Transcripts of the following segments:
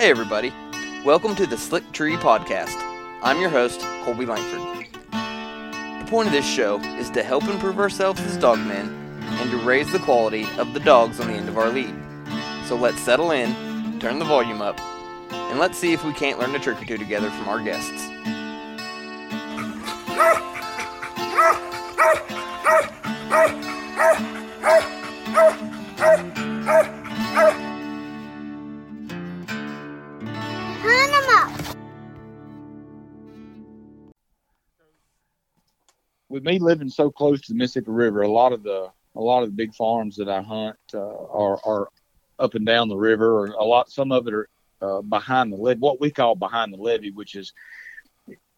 Hey, everybody. Welcome to the Slick Tree Podcast. I'm your host, Colby Langford. The point of this show is to help improve ourselves as dogmen and to raise the quality of the dogs on the end of our lead. So let's settle in, turn the volume up, and let's see if we can't learn a trick or two together from our guests. With me living so close to the Mississippi River, a lot of the a lot of the big farms that I hunt uh, are are up and down the river, or a lot. Some of it are uh, behind the levee, what we call behind the levee, which is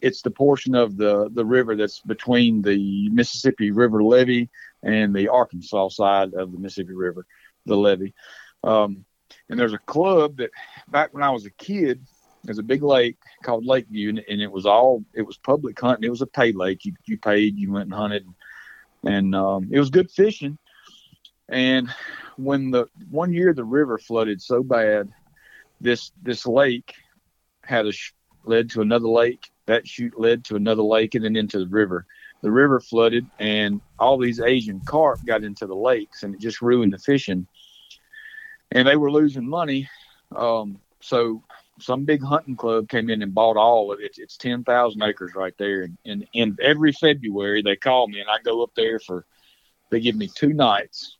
it's the portion of the the river that's between the Mississippi River levee and the Arkansas side of the Mississippi River, the levee. Um, and there's a club that back when I was a kid, there's a big lake called Lakeview, and, and it was all it was public hunting. It was a pay lake. You you paid, you went and hunted, and um, it was good fishing. And when the one year the river flooded so bad, this this lake had a sh- led to another lake. That chute led to another lake, and then into the river. The river flooded, and all these Asian carp got into the lakes, and it just ruined the fishing. And they were losing money. Um, so some big hunting club came in and bought all of it. It's ten thousand acres right there, and, and and every February they call me, and I go up there for. They give me two nights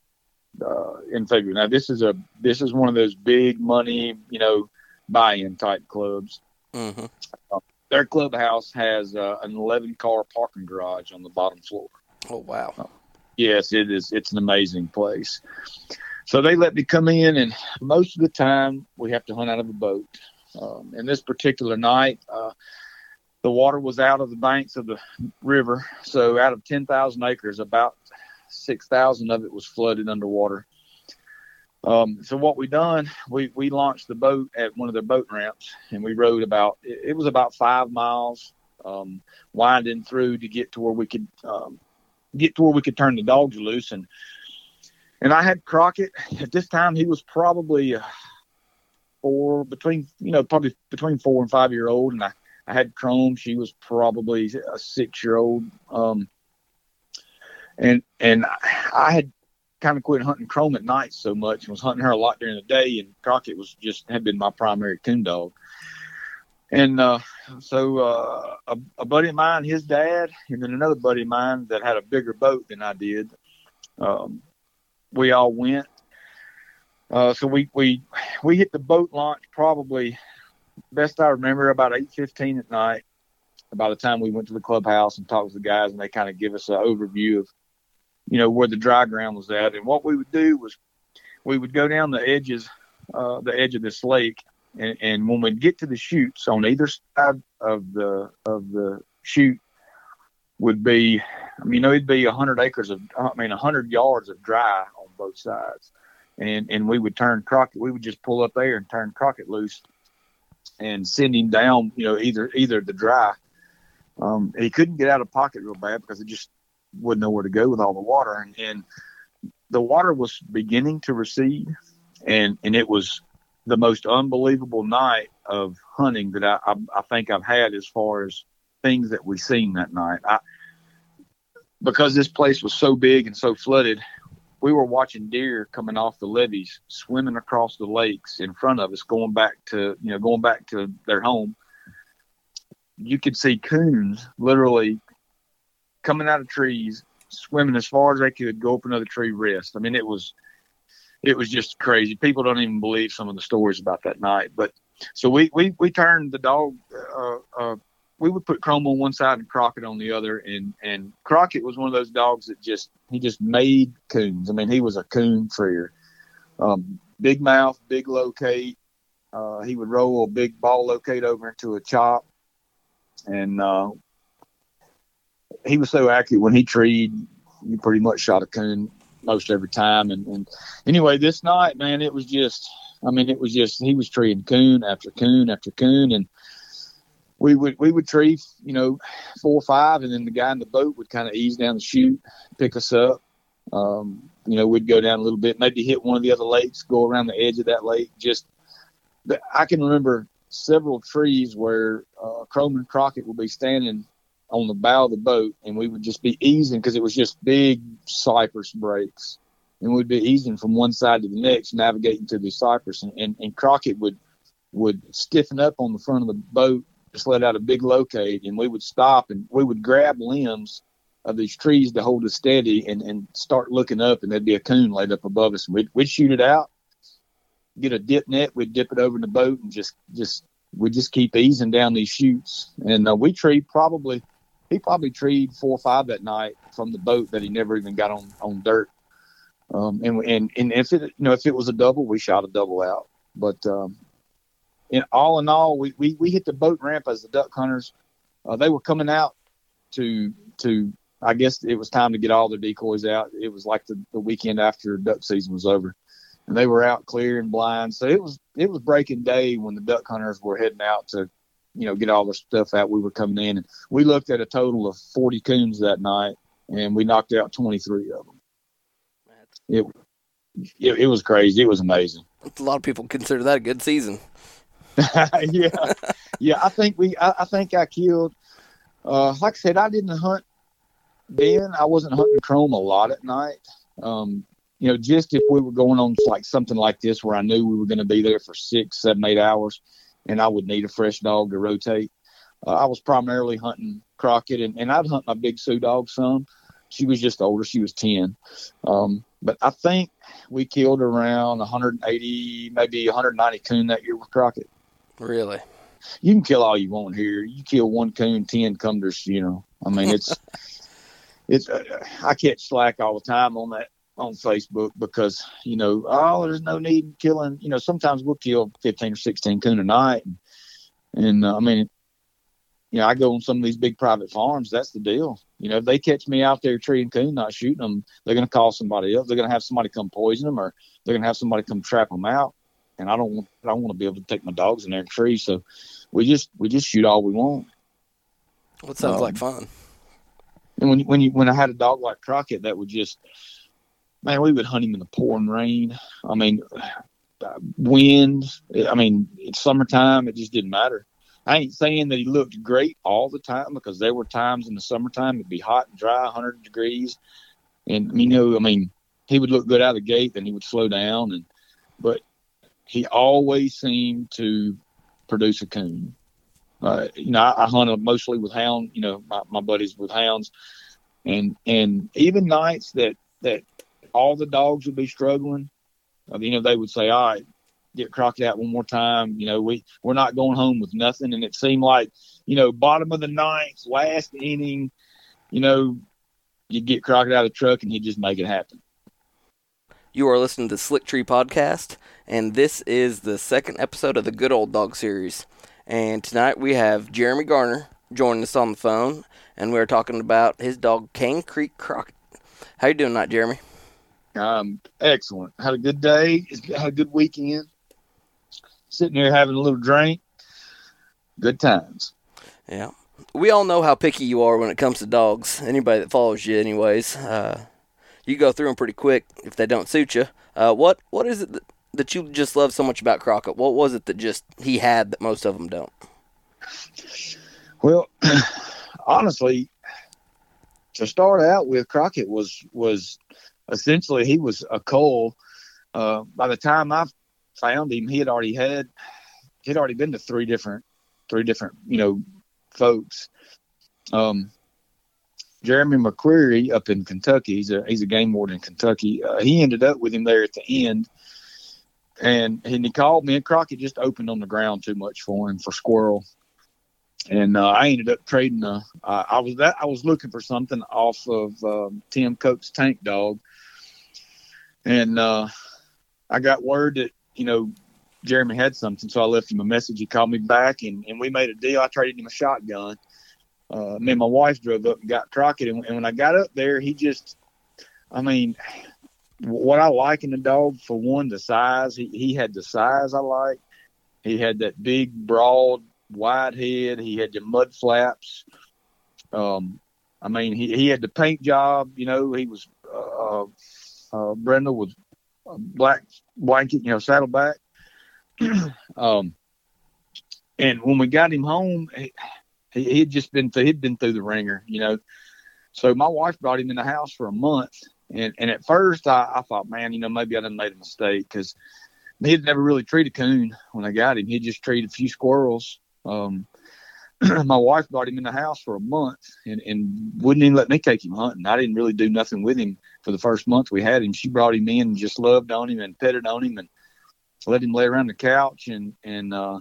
uh, in February. Now this is a this is one of those big money, you know, buy-in type clubs. Mm-hmm. Their clubhouse has uh, an eleven car parking garage on the bottom floor. Oh, wow. Yes, it is. It's an amazing place. So they let me come in, and most of the time we have to hunt out of a boat. Um, and this particular night, uh, the water was out of the banks of the river. So out of 10,000 acres, about 6,000 of it was flooded underwater. Um, so what we done, we, we launched the boat at one of their boat ramps, and we rode about, it, it was about five miles, um, winding through to get to where we could um, get to where we could turn the dogs loose. And and I had Crockett at this time. He was probably uh, four, between you know probably between four and five year old, and I I had Chrome. She was probably a six year old. Um, and and I had kind of quit hunting Chrome at night so much and was hunting her a lot during the day. And Crockett was just had been my primary coon dog. And uh, so uh, a, a buddy of mine, his dad, and then another buddy of mine that had a bigger boat than I did. Um, we all went. Uh, so we we we hit the boat launch probably best I remember about eight fifteen at night. By the time we went to the clubhouse and talked to the guys, and they kind of give us an overview of you know where the dry ground was at, and what we would do was we would go down the edges, uh, the edge of this lake, and, and when we'd get to the chutes on either side of the of the chute would be, I mean, it'd be hundred acres of, I mean, hundred yards of dry on both sides, and and we would turn Crockett, we would just pull up there and turn Crockett loose, and send him down, you know, either either the dry. Um, he couldn't get out of pocket real bad because he just wouldn't know where to go with all the water, and, and the water was beginning to recede, and and it was the most unbelievable night of hunting that I, I, I think I've had as far as things that we seen that night. I, because this place was so big and so flooded, we were watching deer coming off the levees, swimming across the lakes in front of us, going back to you know going back to their home. You could see coons literally coming out of trees, swimming as far as they could, go up another tree, rest. I mean, it was it was just crazy. People don't even believe some of the stories about that night. But so we we we turned the dog. Uh, uh, we would put Chrome on one side and Crockett on the other, and and Crockett was one of those dogs that just he just made coons. I mean, he was a coon treer. Um, big mouth, big locate. Uh, he would roll a big bawl locate over into a chop, and uh, he was so accurate when he treed. You pretty much shot a coon most every time. And, and anyway, this night, man, it was just. I mean, it was just he was treeing coon after coon after coon, and we would we would tree, you know, four or five, and then the guy in the boat would kind of ease down the chute, pick us up. Um, you know, we'd go down a little bit, maybe hit one of the other lakes, go around the edge of that lake, just I can remember several trees where uh, Crockett would be standing on the bow of the boat, and we would just be easing because it was just big cypress breaks, and we'd be easing from one side to the next, navigating through the cypress, and, and, and Crockett would would stiffen up on the front of the boat, just let out a big locate, and we would stop and we would grab limbs of these trees to hold us steady and, and start looking up, and there'd be a coon laid up above us, and we'd, we'd shoot it out, get a dip net, we'd dip it over in the boat, and just just we just keep easing down these chutes, and uh, we treed probably he probably treed four or five that night from the boat that he never even got on on dirt. Um, and and and if it you know if it was a double, we shot a double out. But um, in all in all, we, we, we hit the boat ramp as the duck hunters. Uh, they were coming out to to I guess it was time to get all their decoys out. It was like the, the weekend after duck season was over, and they were out clearing blind. So it was it was breaking day when the duck hunters were heading out to, you know, get all their stuff out. We were coming in, and we looked at a total of 40 coons that night, and we knocked out 23 of them. It it, it was crazy. It was amazing. A lot of people consider that a good season. yeah, yeah. I think we. I, I think I killed. Uh, like I said, I didn't hunt then. I wasn't hunting chrome a lot at night. Um, you know, just if we were going on like something like this where I knew we were going to be there for six, seven, eight hours, and I would need a fresh dog to rotate. Uh, I was primarily hunting Crockett, and, and I'd hunt my big Sioux dog some. She was just older; she was ten. Um, but I think we killed around 180, maybe 190 coon that year with Crockett. Really? You can kill all you want here. You kill one coon, ten come to you know. I mean, it's it's. Uh, I catch slack all the time on that on Facebook because you know, oh, there's no need in killing. You know, sometimes we'll kill fifteen or sixteen coon a night, and, and uh, I mean, you know, I go on some of these big private farms. That's the deal. You know, if they catch me out there treeing coon, not shooting them, they're going to call somebody else. They're going to have somebody come poison them, or they're going to have somebody come trap them out and I don't want I don't want to be able to take my dogs in there and tree. So we just we just shoot all we want. Well, it sounds um, like fun. And when when you when I had a dog like Crockett, that would just man, we would hunt him in the pouring rain. I mean, wind. I mean, it's summertime. It just didn't matter. I ain't saying that he looked great all the time because there were times in the summertime it'd be hot and dry, 100 degrees, and you know, I mean, he would look good out of the gate, then he would slow down, and but he always seemed to produce a coon. Uh, you know, I, I hunted mostly with hound. You know, my, my buddies with hounds, and and even nights that that all the dogs would be struggling, uh, you know, they would say, "All right, get Crockett out one more time." You know, we we're not going home with nothing, and it seemed like, you know, bottom of the ninth, last inning, you know, you get Crockett out of the truck and he'd just make it happen. You are listening to Slick Tree Podcast, and this is the second episode of the Good Old Dog series. And tonight we have Jeremy Garner joining us on the phone, and we're talking about his dog Cane Creek Crockett. How you doing tonight, Jeremy? Um, excellent. Had a good day. Had a good weekend. Sitting here having a little drink. Good times. Yeah. We all know how picky you are when it comes to dogs. Anybody that follows you, anyways. Uh, you go through them pretty quick if they don't suit you. Uh, what what is it that, you just love so much about Crockett? What was it that just he had that most of them don't? Well, honestly, to start out with, Crockett was was essentially he was a cull. Uh, by the time I found him, he had already had he'd already been to three different three different you know folks. Um, Jeremy McQuarrie up in Kentucky. He's a he's a game warden in Kentucky. Uh, he ended up with him there at the end, and and he called me. And Crockett just opened on the ground too much for him for squirrel, and uh, I ended up trading. Uh, I was that I was looking for something off of um, Tim Coates' tank dog, and uh, I got word that you know Jeremy had something, so I left him a message. He called me back, and, and we made a deal. I traded him a shotgun uh, me and my wife drove up and got Crockett, and, and when I got up there, he just, I mean, what I like in the dog for one, the size. He he had the size I like. He had that big, broad, wide head. He had the mud flaps. Um, I mean, he, he had the paint job. You know, he was uh, uh, brindle with a black blanket, you know, saddleback. um, and when we got him home, he, he had just been through, he'd been through the wringer, you know. So my wife brought him in the house for a month, and and at first I, I thought, man, you know, maybe I done made a mistake because he had never really treated coon when I got him. He just treated a few squirrels. Um, my wife brought him in the house for a month and, and wouldn't even let me take him hunting. I didn't really do nothing with him for the first month we had him. She brought him in and just loved on him and petted on him and let him lay around the couch and and uh,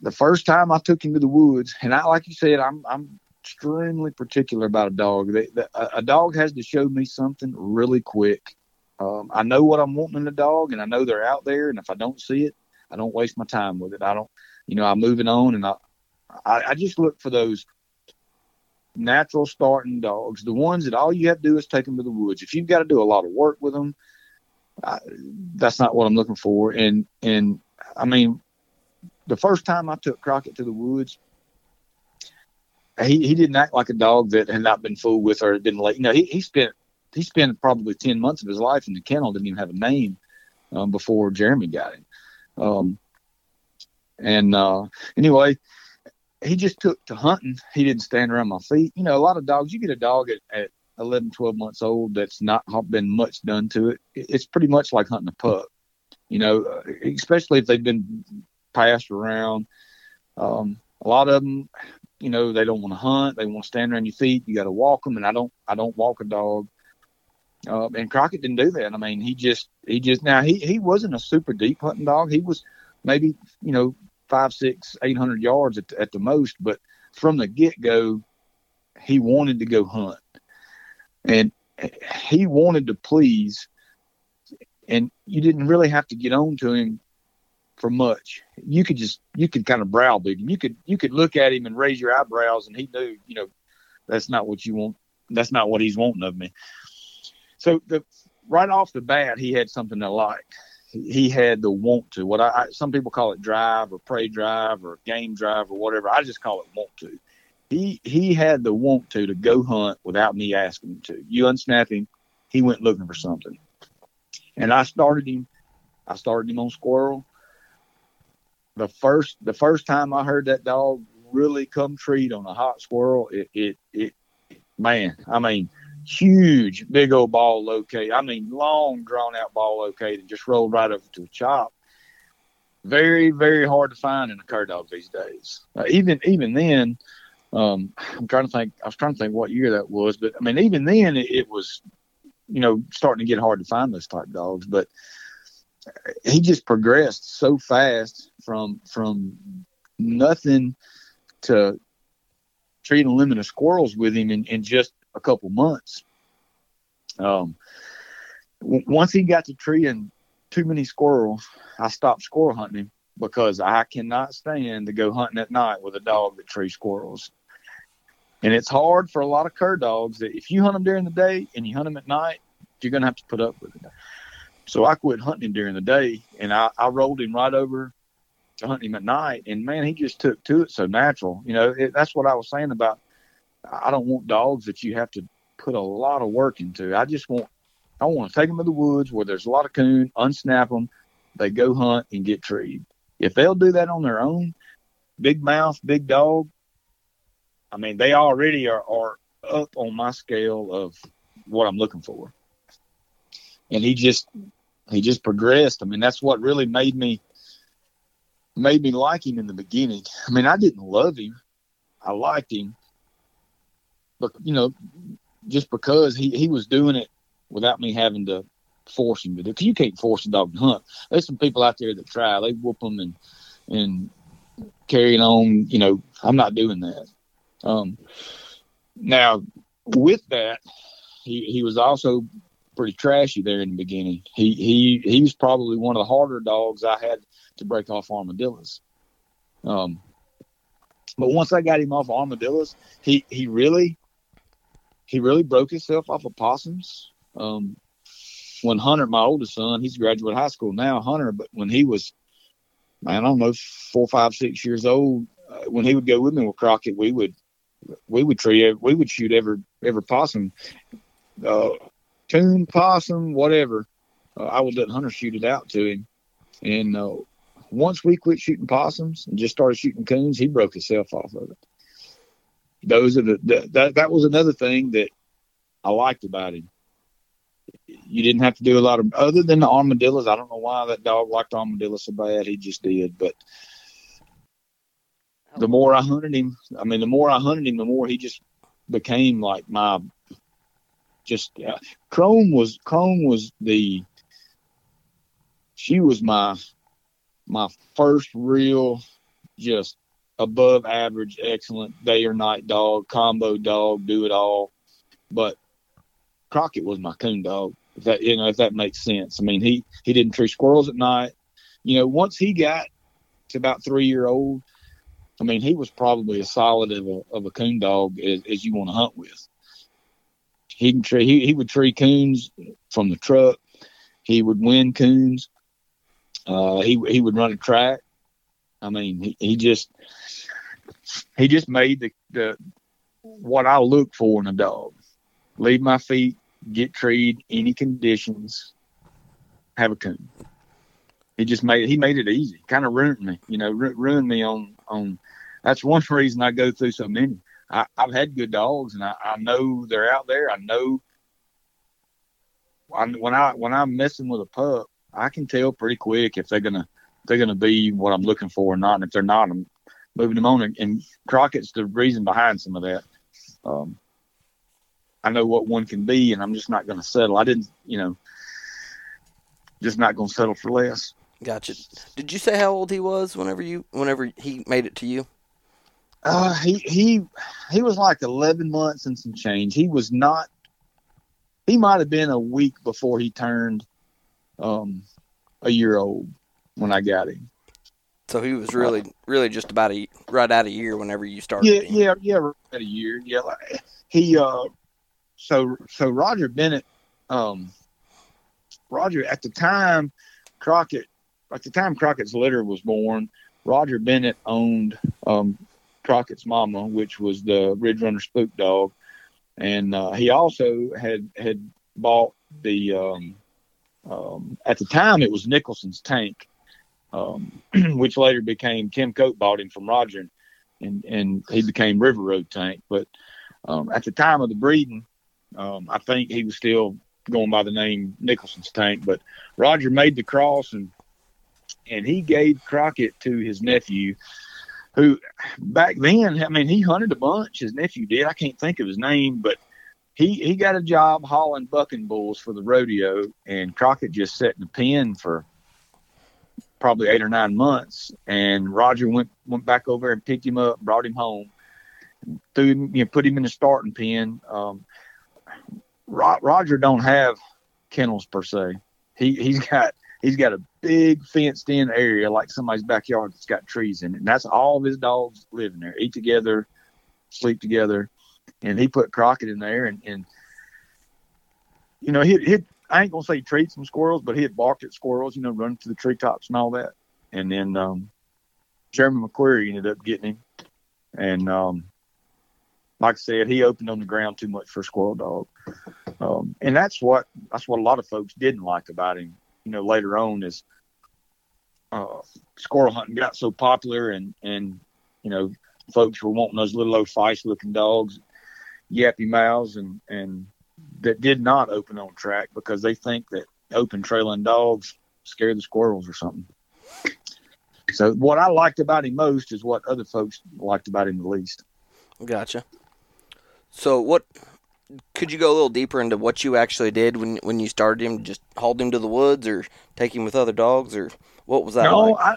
the first time I took him to the woods, and I like you said, I'm I'm extremely particular about a dog. They, the, a dog has to show me something really quick. Um, I know what I'm wanting in a dog, and I know they're out there. And if I don't see it, I don't waste my time with it. I don't, you know, I'm moving on, and I, I, I just look for those natural starting dogs, the ones that all you have to do is take them to the woods. If you've got to do a lot of work with them, I, that's not what I'm looking for. And and I mean, the first time I took Crockett to the woods, he, he didn't act like a dog that had not been fooled with or didn't like. You know, he, he spent he spent probably ten months of his life in the kennel, didn't even have a name um, before Jeremy got him. Um, and uh, anyway, he just took to hunting. He didn't stand around my feet. You know, a lot of dogs. You get a dog at, at 11, 12 months old that's not been much done to it. It's pretty much like hunting a pup. You know, uh, especially if they've been passed around. Um, a lot of them, you know, they don't want to hunt. They want to stand around your feet. You got to walk them, and I don't. I don't walk a dog. Uh, and Crockett didn't do that. I mean, he just he just now he he wasn't a super deep hunting dog. He was maybe you know five, six, eight hundred yards at, at the most. But from the get go, he wanted to go hunt, and he wanted to please. And you didn't really have to get on to him for much. You could just you could kind of browbeat him. You could you could look at him and raise your eyebrows, and he knew you know that's not what you want. That's not what he's wanting of me. So the right off the bat, he had something to like. He had the want to. What I, I some people call it drive or prey drive or game drive or whatever. I just call it want to. He he had the want to to go hunt without me asking him to. You unsnap him, he went looking for something, and I started him. I started him on squirrel the first the first time I heard that dog really come treat on a hot squirrel, it it, it man, I mean, huge, big old bawl locate. I mean, long drawn out bawl locate and just rolled right over to a chop. Very very hard to find in a cur dog these days. Uh, even even then, um, I'm trying to think. I was trying to think what year that was, but I mean, even then it, it was, you know, starting to get hard to find those type dogs. But he just progressed so fast from from nothing to treating a limit of squirrels with him in, in just a couple months. Um, w- once he got to treeing too many squirrels, I stopped squirrel hunting him because I cannot stand to go hunting at night with a dog that trees squirrels. And it's hard for a lot of cur dogs that if you hunt them during the day and you hunt them at night, you're going to have to put up with it. So I quit hunting during the day, and I, I rolled him right over to hunt him at night. And man, he just took to it so natural. You know, it, that's what I was saying about. I don't want dogs that you have to put a lot of work into. I just want, I want to take them to the woods where there's a lot of coon, unsnap them, they go hunt and get treed. If they'll do that on their own, big mouth, big dog. I mean, they already are, are up on my scale of what I'm looking for and he just he just progressed. I mean, that's what really made me made me like him in the beginning. I mean, I didn't love him. I liked him. But you know, just because he, he was doing it without me having to force him to do it. You can't force a dog to hunt. There's some people out there that try. They whoop them and and carrying on. You know, I'm not doing that. Um, now, with that, he, he was also pretty trashy there in the beginning. He he he was probably one of the harder dogs I had to break off armadillos. Um, but once I got him off armadillos, he he really he really broke himself off of possums. Um, when Hunter, my oldest son, he's graduate high school now, Hunter, but when he was, man, I don't know, four, five, six years old, uh, when he would go with me with Crockett, we would we would tree we would shoot every every possum. Uh, coon, possum, whatever, uh, I would let Hunter shoot it out to him. And uh, once we quit shooting possums and just started shooting coons, he broke himself off of it. Those are the, the that that was another thing that I liked about him. You didn't have to do a lot of other than the armadillos. I don't know why that dog liked armadillos so bad. He just did, but the more I hunted him, I mean, the more I hunted him, the more he just became like my just uh, Chrome was Chrome was the she was my my first real just above average excellent day or night dog combo dog do it all. But Crockett was my coon dog if that you know if that makes sense. I mean he he didn't tree squirrels at night. You know once he got to about three year old I mean he was probably as solid of a, of a coon dog as, as you want to hunt with he can tree. He, he would tree coons from the truck. He would win coons. Uh, he he would run a track. I mean, he, he just he just made the, the what I look for in a dog. Leave my feet, get treed, any conditions, have a coon. He just made he made it easy. Kind of ruined me, you know, ru- ruined me on on. That's one reason I go through so many. I, have had good dogs, and I, I, know they're out there. I know I, when I when I'm messing with a pup, I can tell pretty quick if they're gonna they're gonna be what I'm looking for or not. And if they're not, I'm moving them on. And, and Crockett's the reason behind some of that. Um, I know what one can be, and I'm just not to settle. I didn't, you know, just not to settle for less. Gotcha. Did you say how old he was whenever you whenever he made it to you? Uh, he he he was like 11 months and some change. He was not. He might have been a week before he turned um, a year old when I got him. So he was really, really just about a right out of a year whenever you started. Yeah, him. yeah, yeah, right a year. Yeah, like, he. Uh, so so Roger Bennett, um, Roger at the time, Crockett, at the time Crockett's litter was born, Roger Bennett owned um, Crockett's mama, which was the Ridge Runner Spook dog, and uh, he also had had bought the um, um, at the time it was Nicholson's tank, um, which later became Tim Coate bought him from Roger, and and he became River Road tank. But um, at the time of the breeding, um, I think he was still going by the name Nicholson's tank. But Roger made the cross and and he gave Crockett to his nephew who back then, I mean, he hunted a bunch. His nephew did. I can't think of his name, but he he got a job hauling bucking bulls for the rodeo, and Crockett just sat in the pen for probably eight or nine months. And Roger went went back over and picked him up, brought him home, threw him, you know, put him in the starting pen. Um, Roger don't have kennels per se. He he's got he's got a big fenced in area like somebody's backyard that's got trees in it. And that's all of his dogs live in there, eat together, sleep together. And he put Crockett in there and, and you know, he he I ain't gonna say treat some squirrels, but he had barked at squirrels, you know, running to the treetops and all that. And then um Jeremy McQuarrie ended up getting him. And um like I said, he opened on the ground too much for a squirrel dog. Um, and that's what that's what a lot of folks didn't like about him you know, later on as uh, squirrel hunting got so popular and, and, you know, folks were wanting those little old feist looking dogs, yappy mouths and, and that did not open on track because they think that open trailing dogs scare the squirrels or something. So what I liked about him most is what other folks liked about him the least. Gotcha. So what could you go a little deeper into what you actually did when when you started him? Just hauled him to the woods, or take him with other dogs, or what was that? No, like? I,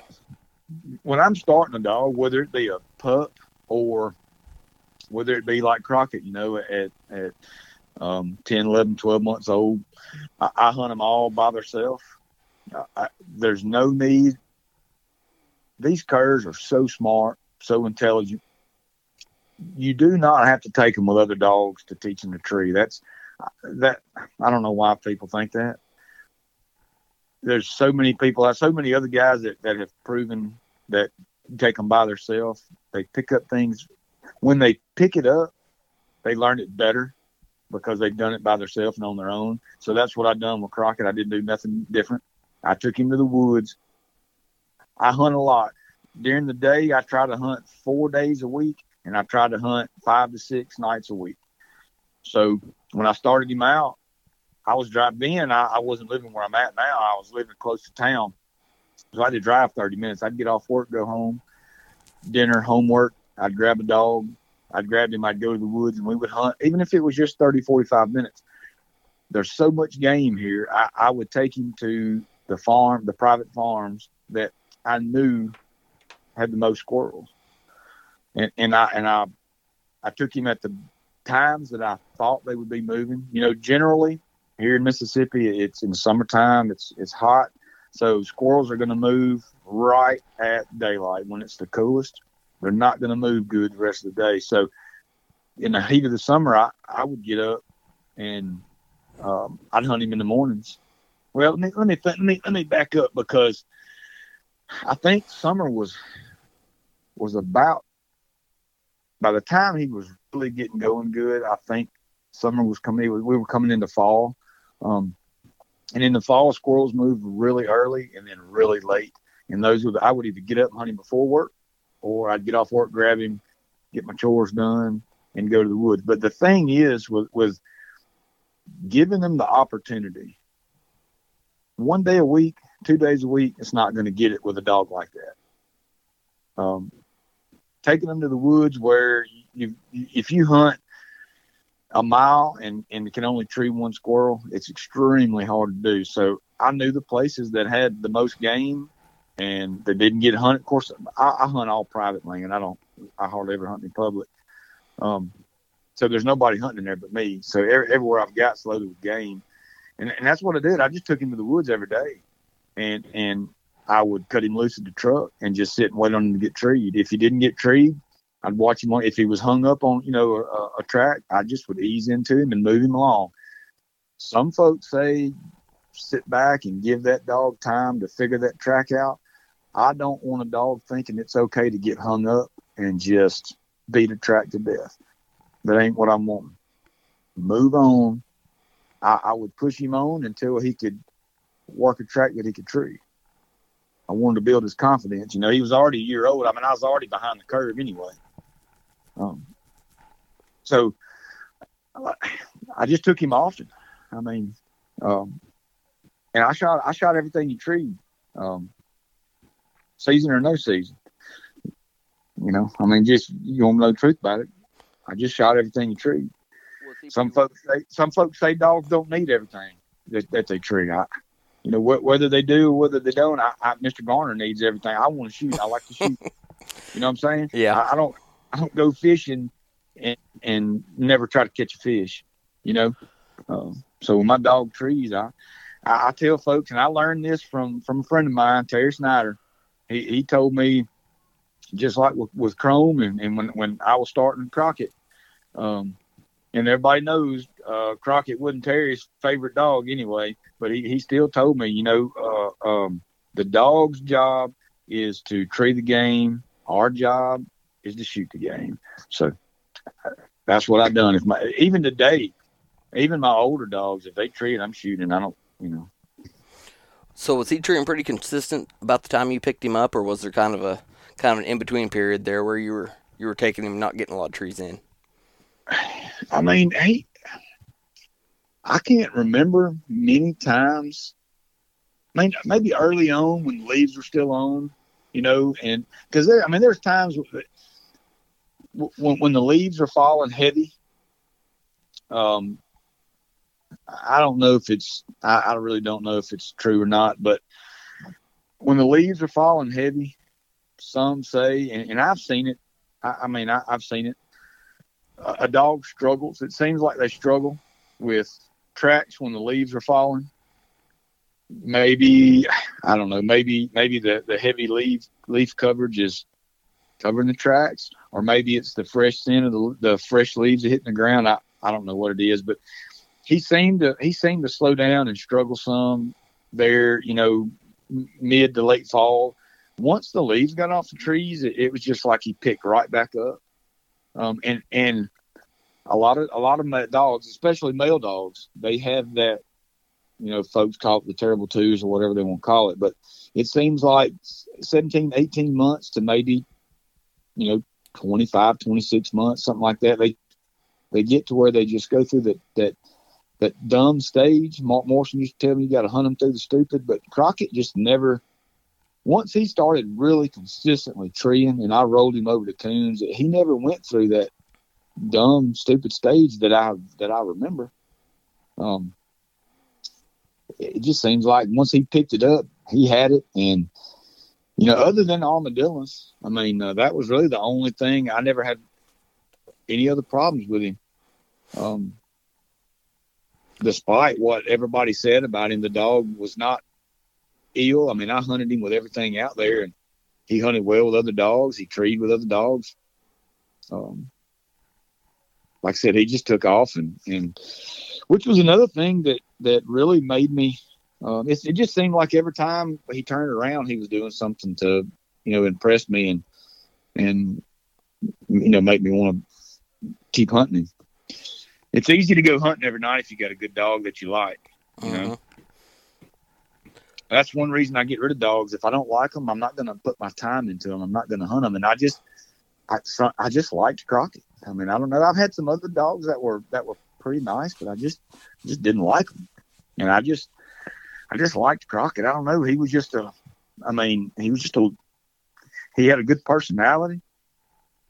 when I'm starting a dog, whether it be a pup or whether it be like Crockett, you know, at at um, 10, 11, 12 months old, I, I hunt them all by themselves. there's no need. These curs are so smart, so intelligent you do not have to take them with other dogs to teach them to tree. That's that. I don't know why people think that. There's so many people, so many other guys that, that have proven that take them by themselves. They pick up things when they pick it up. They learn it better because they've done it by themselves and on their own. So that's what I done with Crockett. I didn't do nothing different. I took him to the woods I hunt a lot. During the day, I try to hunt four days a week, and I tried to hunt five to six nights a week. So when I started him out, I was driving in. I, I wasn't living where I'm at now. I was living close to town. So I had to drive 30 minutes. I'd get off work, go home, dinner, homework. I'd grab a dog. I'd grab him. I'd go to the woods and we would hunt, even if it was just 30, 45 minutes. There's so much game here. I, I would take him to the farm, the private farms that I knew had the most squirrels. And, and I, and I, I took him at the times that I thought they would be moving. You know, generally here in Mississippi, it's in summertime. It's it's hot, so squirrels are going to move right at daylight when it's the coolest. They're not going to move good the rest of the day. So in the heat of the summer, I, I would get up and um, I'd hunt him in the mornings. Well, let me let me let me let me back up because I think summer was was about by the time he was really getting going good. I think summer was coming. We were coming into fall, um, and in the fall, squirrels move really early and then really late. And those would I would either get up and hunt him before work, or I'd get off work, grab him, get my chores done, and go to the woods. But the thing is, with, with giving them the opportunity, one day a week, two days a week, it's not going to get it with a dog like that. Um, taking them to the woods where you, if you hunt a mile and, and can only tree one squirrel, it's extremely hard to do. So I knew the places that had the most game and they didn't get hunted. Of course, I, I hunt all private land. I don't, I hardly ever hunt in public. Um, so there's nobody hunting there but me. So every, everywhere I've got loaded with game. And, and that's what I did. I just took him to the woods every day and, and I would cut him loose at the truck and just sit and wait on him to get treed. If he didn't get treed, I'd watch him. On if he was hung up on, you know, a, a track, I just would ease into him and move him along. Some folks say sit back and give that dog time to figure that track out. I don't want a dog thinking it's okay to get hung up and just beat a track to death. That ain't what I'm wanting. Move on. I, I would push him on until he could work a track that he could tree. I wanted to build his confidence. You know, he was already a year old. I mean, I was already behind the curve anyway. Um, so I just took him often. I mean, um, and I shot I shot everything he treed, um, season or no season. You know, I mean, just you want to know the truth about it. I just shot everything he treed. Some folks say some folks say dogs don't need everything that, that they tree. I, you know, wh- whether they do or whether they don't, I, I, Mr. Garner needs everything. I want to shoot. I like to shoot. you know what I'm saying? Yeah. I, I don't. I don't go fishing and, and never try to catch a fish, you know. Uh, so my dog trees, I, I, tell folks, and I learned this from from a friend of mine, Terry Snyder. He he told me just like with, with Chrome and, and when when I was starting Crockett, um, and everybody knows uh, Crockett wasn't Terry's favorite dog anyway, but he, he still told me, you know, uh, um, the dog's job is to tree the game. Our job is to shoot the game. So that's what I've done. If my even today, even my older dogs, if they treat, I'm shooting. I don't, you know. So was he treating pretty consistent about the time you picked him up, or was there kind of a kind of an in between period there where you were you were taking him, not getting a lot of trees in? I mean, he, I can't remember many times. I mean, maybe early on when the leaves were still on, you know, and because there, I mean, there's times when, when the leaves are falling heavy, um, I don't know if it's, I, I really don't know if it's true or not, but when the leaves are falling heavy, some say, and, and I've seen it. I, I mean, I, I've seen it. A, dog struggles. It seems like they struggle with tracks when the leaves are falling. Maybe I don't know. Maybe maybe the the heavy leaf leaf coverage is covering the tracks, or maybe it's the fresh scent of the, the fresh leaves hitting the ground. I, I don't know what it is, but he seemed to he seemed to slow down and struggle some there. You know, mid to late fall. Once the leaves got off the trees, it, it was just like he picked right back up. Um, and and a lot of a lot of dogs, especially male dogs, they have that you know, folks call it the terrible twos or whatever they want to call it. But it seems like 17, 18 months to maybe, you know, 25, 26 months, something like that. They they get to where they just go through that that that dumb stage. Mark Morrison used to tell me you got to hunt them through the stupid, but Crockett just never. Once he started really consistently treeing, and I rolled him over to coons, he never went through that dumb, stupid stage that I that I remember. Um, it just seems like once he picked it up, he had it, and you know, other than armadillos, I mean, uh, that was really the only thing. I never had any other problems with him. Um, despite what everybody said about him, the dog was not ill. I mean, I hunted him with everything out there, and he hunted well with other dogs. He treed with other dogs. Um, like I said, he just took off, and and which was another thing that that really made me. Um, it, it just seemed like every time he turned around, he was doing something to, you know, impress me and and you know make me want to keep hunting him. It's easy to go hunting every night if you got a good dog that you like. You know, Uh-huh. That's one reason I get rid of dogs. If I don't like them, I'm not going to put my time into them. I'm not going to hunt them. And I just, I, I just liked Crockett. I mean, I don't know. I've had some other dogs that were that were pretty nice, but I just just didn't like them. And I just, I just liked Crockett. I don't know. He was just a, I mean, he was just a, he had a good personality.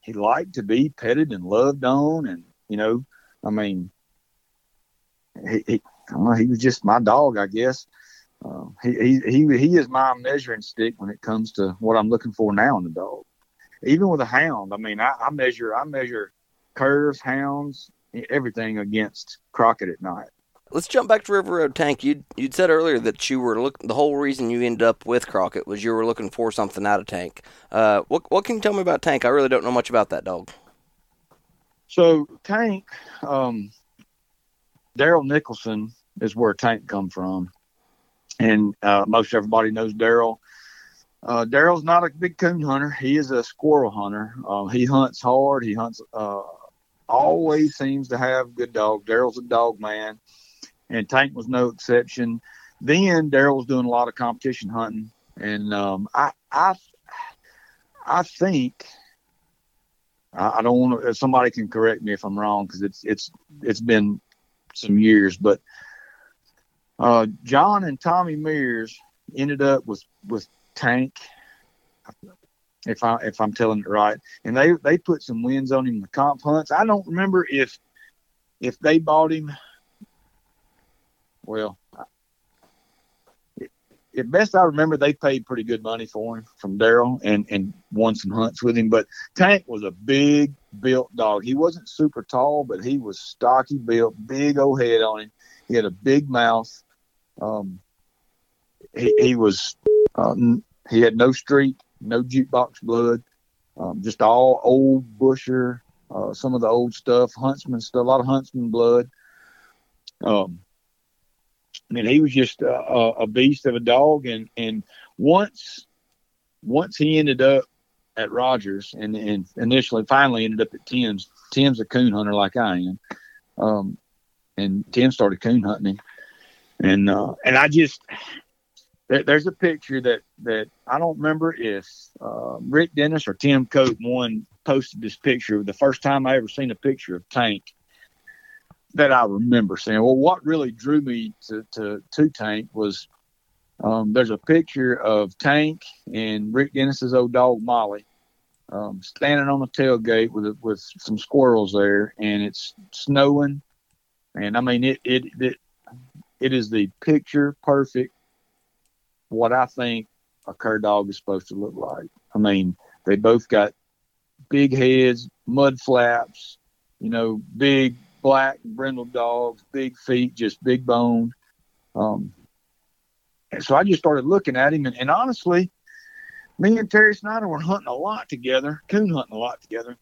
He liked to be petted and loved on, and you know, I mean, he, he know, he was just my dog, I guess. Uh, he, he he he is my measuring stick when it comes to what I'm looking for now in a dog. Even with a hound, I mean, I, I measure I measure curves, hounds, everything against Crockett at night. Let's jump back to River Road Tank. You you'd said earlier that you were look. The whole reason you ended up with Crockett was you were looking for something out of Tank. Uh, what what can you tell me about Tank? I really don't know much about that dog. So Tank, um, Daryl Nicholson is where Tank come from, and uh, most everybody knows Daryl. Uh, Daryl's not a big coon hunter. He is a squirrel hunter. Uh, he hunts hard. He hunts. Uh, always seems to have good dog. Daryl's a dog man, and Tank was no exception. Then Daryl was doing a lot of competition hunting, and um, I, I, I think I, I don't want to. Somebody can correct me if I'm wrong because it's it's it's been some years, but uh, John and Tommy Mears ended up with with Tank. If I if I'm telling it right, and they they put some wins on him in the comp hunts. I don't remember if if they bought him. Well, at best I remember, they paid pretty good money for him from Daryl and and won some hunts with him. But Tank was a big built dog. He wasn't super tall, but he was stocky built, big old head on him. He had a big mouth. Um, he, he was uh, he had no streak, no jukebox blood, um, just all old busher. Uh, some of the old stuff, huntsman stuff, a lot of huntsman blood. Um, I mean, he was just a, a beast of a dog, and and once once he ended up at Rogers, and and initially finally ended up at Tim's. Tim's a coon hunter like I am, um, and Tim started coon hunting him, and uh, and I just there's a picture that that I don't remember if uh, Rick Dennis or Tim Cope one posted this picture. The first time I ever seen a picture of Tank that I remember saying, well, what really drew me to, to, to Tank was um, there's a picture of Tank and Rick Dennis's old dog Molly um, standing on the tailgate with with some squirrels there, and it's snowing, and I mean it it it, it is the picture perfect what I think a cur dog is supposed to look like. I mean they both got big heads, mud flaps, you know, big black brindle dogs, big feet, just big bone. Um, and so I just started looking at him, and, and, honestly, me and Terry Snyder were hunting a lot together, coon hunting a lot together.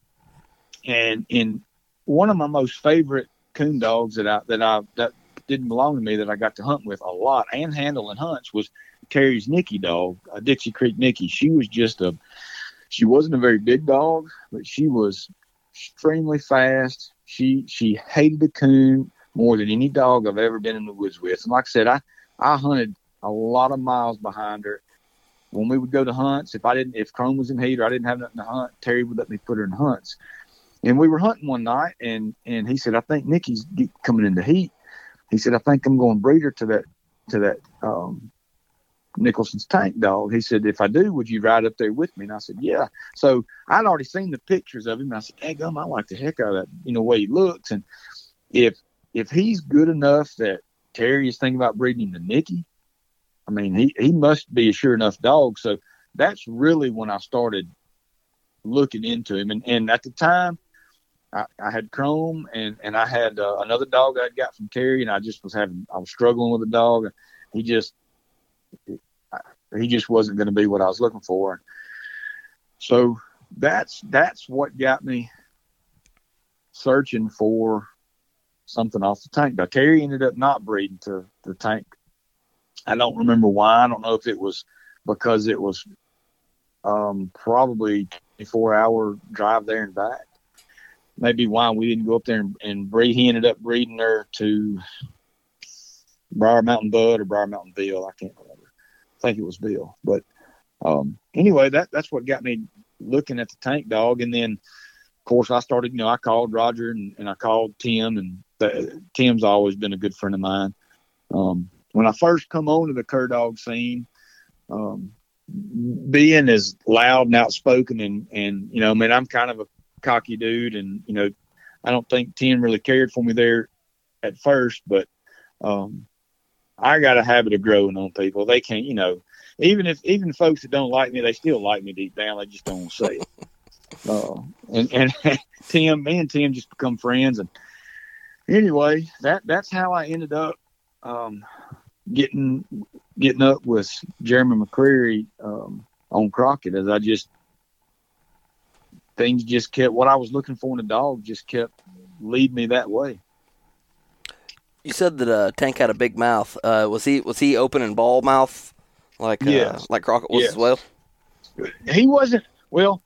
And in one of my most favorite coon dogs that I that I that didn't belong to me that I got to hunt with a lot and handle in hunts was Terry's Nikki dog, a Dixie Creek Nikki. She was just a she wasn't a very big dog, but she was extremely fast. She she hated the coon, more than any dog I've ever been in the woods with. And like I said, I I hunted a lot of miles behind her. When we would go to hunts, if I didn't, if Chrome was in heat or I didn't have nothing to hunt, Terry would let me put her in hunts. And we were hunting one night, and and he said, I think Nikki's coming into heat. He said, I think I'm going to breed her to that to that um, Nicholson's tank dog. He said, if I do, would you ride up there with me? And I said, yeah. So I'd already seen the pictures of him. And I said, hey, gum, I like the heck out of that, you know, way he looks. And if if he's good enough that Terry is thinking about breeding him to Nicky, I mean, he, he must be a sure enough dog. So that's really when I started looking into him. And, and at the time, I, I had Chrome and, and I had uh, another dog I got from Terry, and I just was having, I was struggling with the dog. And he just, he just wasn't going to be what I was looking for. So that's, that's what got me searching for something off the tank. Now Terry ended up not breeding to the tank. I don't remember why. I don't know if it was because it was um, probably 24 hour drive there and back. Maybe why we didn't go up there and, and breed. He ended up breeding her to Briar Mountain Bud or Briar Mountain Bill. I can't remember. I think it was Bill. But um, anyway, that that's what got me looking at the tank dog. And then, of course, I started. You know, I called Roger and, and I called Tim, and the, Tim's always been a good friend of mine. Um, when I first come on to the cur dog scene, um, being as loud and outspoken and and you know, I mean, I'm kind of a cocky dude, and you know, I don't think Tim really cared for me there at first, but um, I got a habit of growing on people. They can't, you know, even if even folks that don't like me, they still like me deep down. They just don't say it. Uh, and and Tim, me and Tim just become friends, and anyway, that that's how I ended up um, getting getting up with Jeremy McQuarrie um, on Crockett. As I just things just kept what I was looking for in a dog just kept lead me that way. You said that uh, Tank had a big mouth. Uh, was he was he open and bawl mouth like uh, like Crockett was yes. as well? He wasn't. Well,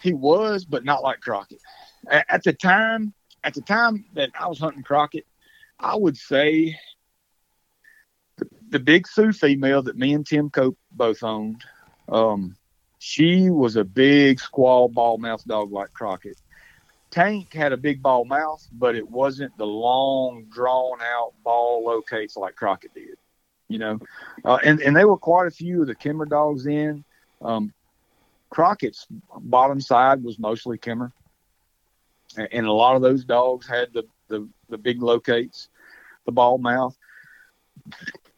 he was, but not like Crockett. At the time, at the time that I was hunting Crockett, I would say the, the big Sioux female that me and Tim Cope both owned, um, she was a big squall bawl mouth dog like Crockett. Tank had a big bawl mouth, but it wasn't the long, drawn out bawl locates like Crockett did. You know, uh, and and there were quite a few of the Kemmer dogs in. Um, Crockett's bottom side was mostly Kemmer and a lot of those dogs had the the, the big locates, the bawl mouth,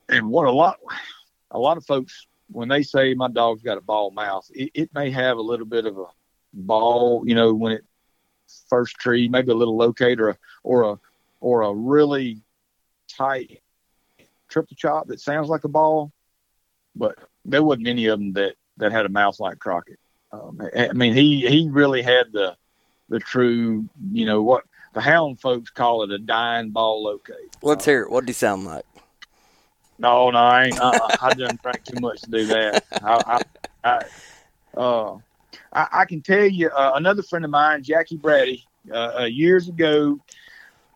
and what a lot a lot of folks when they say my dog's got a bawl mouth, it, it may have a little bit of a bawl, you know, when it first tree, maybe a little locate or a or a or a really tight triple chop that sounds like a bawl, but there wasn't any of them that that had a mouth like Crockett. Um, I mean, he he really had the the true, you know, what the hound folks call it a dying bawl locate. Let's uh, hear it. What did he sound like? No, no, I ain't. Uh, I didn't drink too much to do that. I, I, I, uh, I, I can tell you uh, another friend of mine, Jackie Brady, uh, uh, years ago,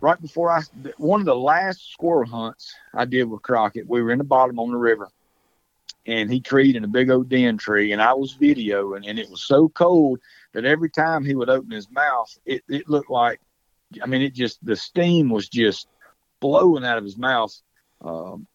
right before I, one of the last squirrel hunts I did with Crockett, we were in the bottom on the river, and he treed in a big old den tree, and I was videoing, and it was so cold that every time he would open his mouth, it, it looked like, I mean, it just, the steam was just blowing out of his mouth. Um,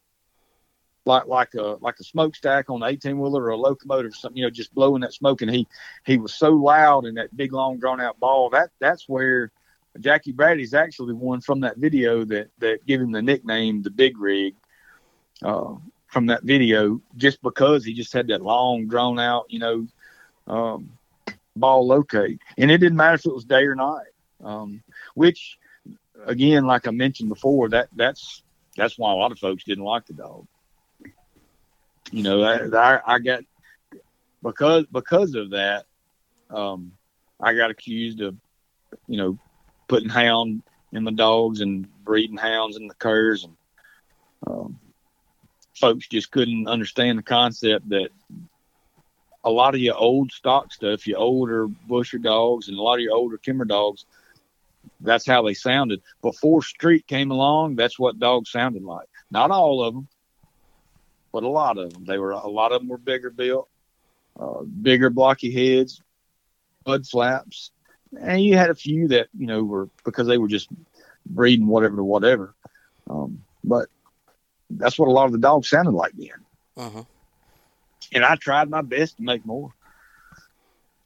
like like a like a smokestack on an 18 wheeler or a locomotive or something, you know, just blowing that smoke. And he he was so loud in that big long drawn out bawl. That that's where Jackie Brady's actually one from that video that that gave him the nickname the Big Rig. Uh, from that video, just because he just had that long drawn out, you know, um, bawl locate, and it didn't matter if it was day or night. Um, which, again, like I mentioned before, that that's that's why a lot of folks didn't like the dog. You know, I, I got because because of that, um, I got accused of, you know, putting hound in the dogs and breeding hounds in the curs, and um, folks just couldn't understand the concept that a lot of your old stock stuff, your older busher dogs and a lot of your older Kemmer dogs, that's how they sounded. Before Street came along, that's what dogs sounded like. Not all of them, but a lot of them. They were a lot of them were bigger built, uh, bigger blocky heads, mud flaps, and you had a few that you know were because they were just breeding whatever to whatever. Um, but that's what a lot of the dogs sounded like then. Uh-huh. And I tried my best to make more.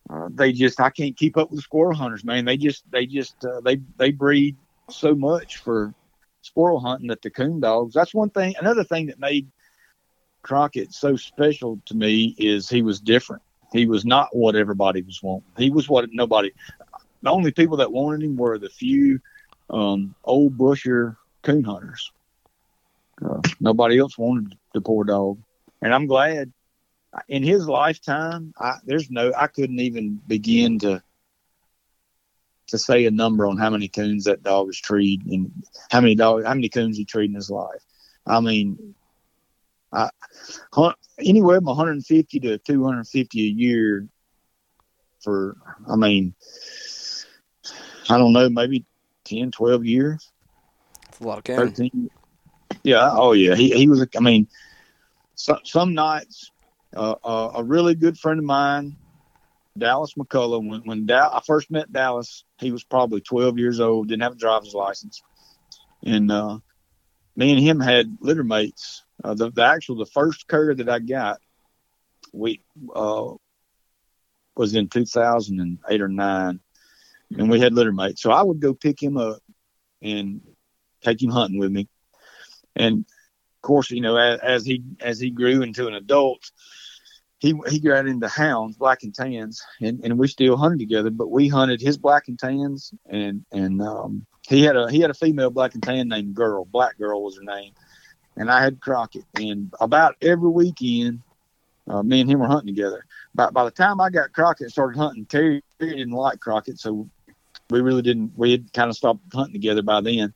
Uh, they just I can't keep up with the squirrel hunters, man. They just they just uh, they they breed so much for squirrel hunting that the coon dogs. That's one thing. Another thing that made Crockett so special to me is he was different. He was not what everybody was wanting. He was what nobody. The only people that wanted him were the few um, old busher coon hunters. Uh, nobody else wanted the poor dog, and I'm glad. In his lifetime, I, there's no. I couldn't even begin to to say a number on how many coons that dog has treed and how many dog how many coons he treed in his life. I mean, I hunt anywhere from 150 to 250 a year for. I mean, I don't know, maybe 10, 12 years. It's a lot of coons. 13. Yeah. Oh, yeah. He, he was, I mean, so, some nights, uh, uh, a really good friend of mine, Dallas McCullough, when, when da- I first met Dallas, he was probably 12 years old, didn't have a driver's license. And uh, me and him had litter mates. Uh, the, the actual, the first cur that I got, we uh, was in 2008 or 9 and we had litter mates. So I would go pick him up and take him hunting with me. And of course, you know, as, as he as he grew into an adult, he he got into hounds, black and tans, and, and we still hunted together. But we hunted his black and tans, and and um, he had a he had a female black and tan named Girl, Black Girl was her name, and I had Crockett. And about every weekend, uh, me and him were hunting together. By by the time I got Crockett and started hunting, Terry, Terry didn't like Crockett, so we really didn't. We had kind of stopped hunting together by then.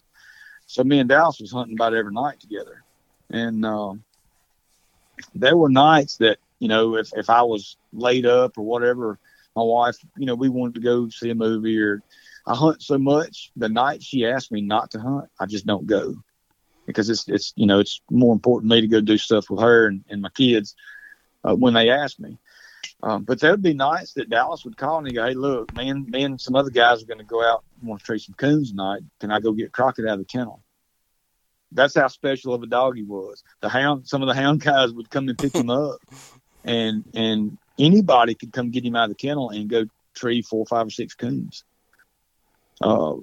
So me and Dallas was hunting about every night together, and um, there were nights that you know if if I was laid up or whatever, my wife, you know, we wanted to go see a movie or I hunt so much. The night she asked me not to hunt, I just don't go because it's it's you know it's more important to me to go do stuff with her and, and my kids uh, when they ask me. Um, but that would be nice that Dallas would call and go, "Hey, look, man, me and some other guys are going to go out and want to trade some coons tonight. Can I go get Crockett out of the kennel?" That's how special of a dog he was. The hound, some of the hound guys would come and pick him up, and and anybody could come get him out of the kennel and go tree four, five, or six coons. Uh,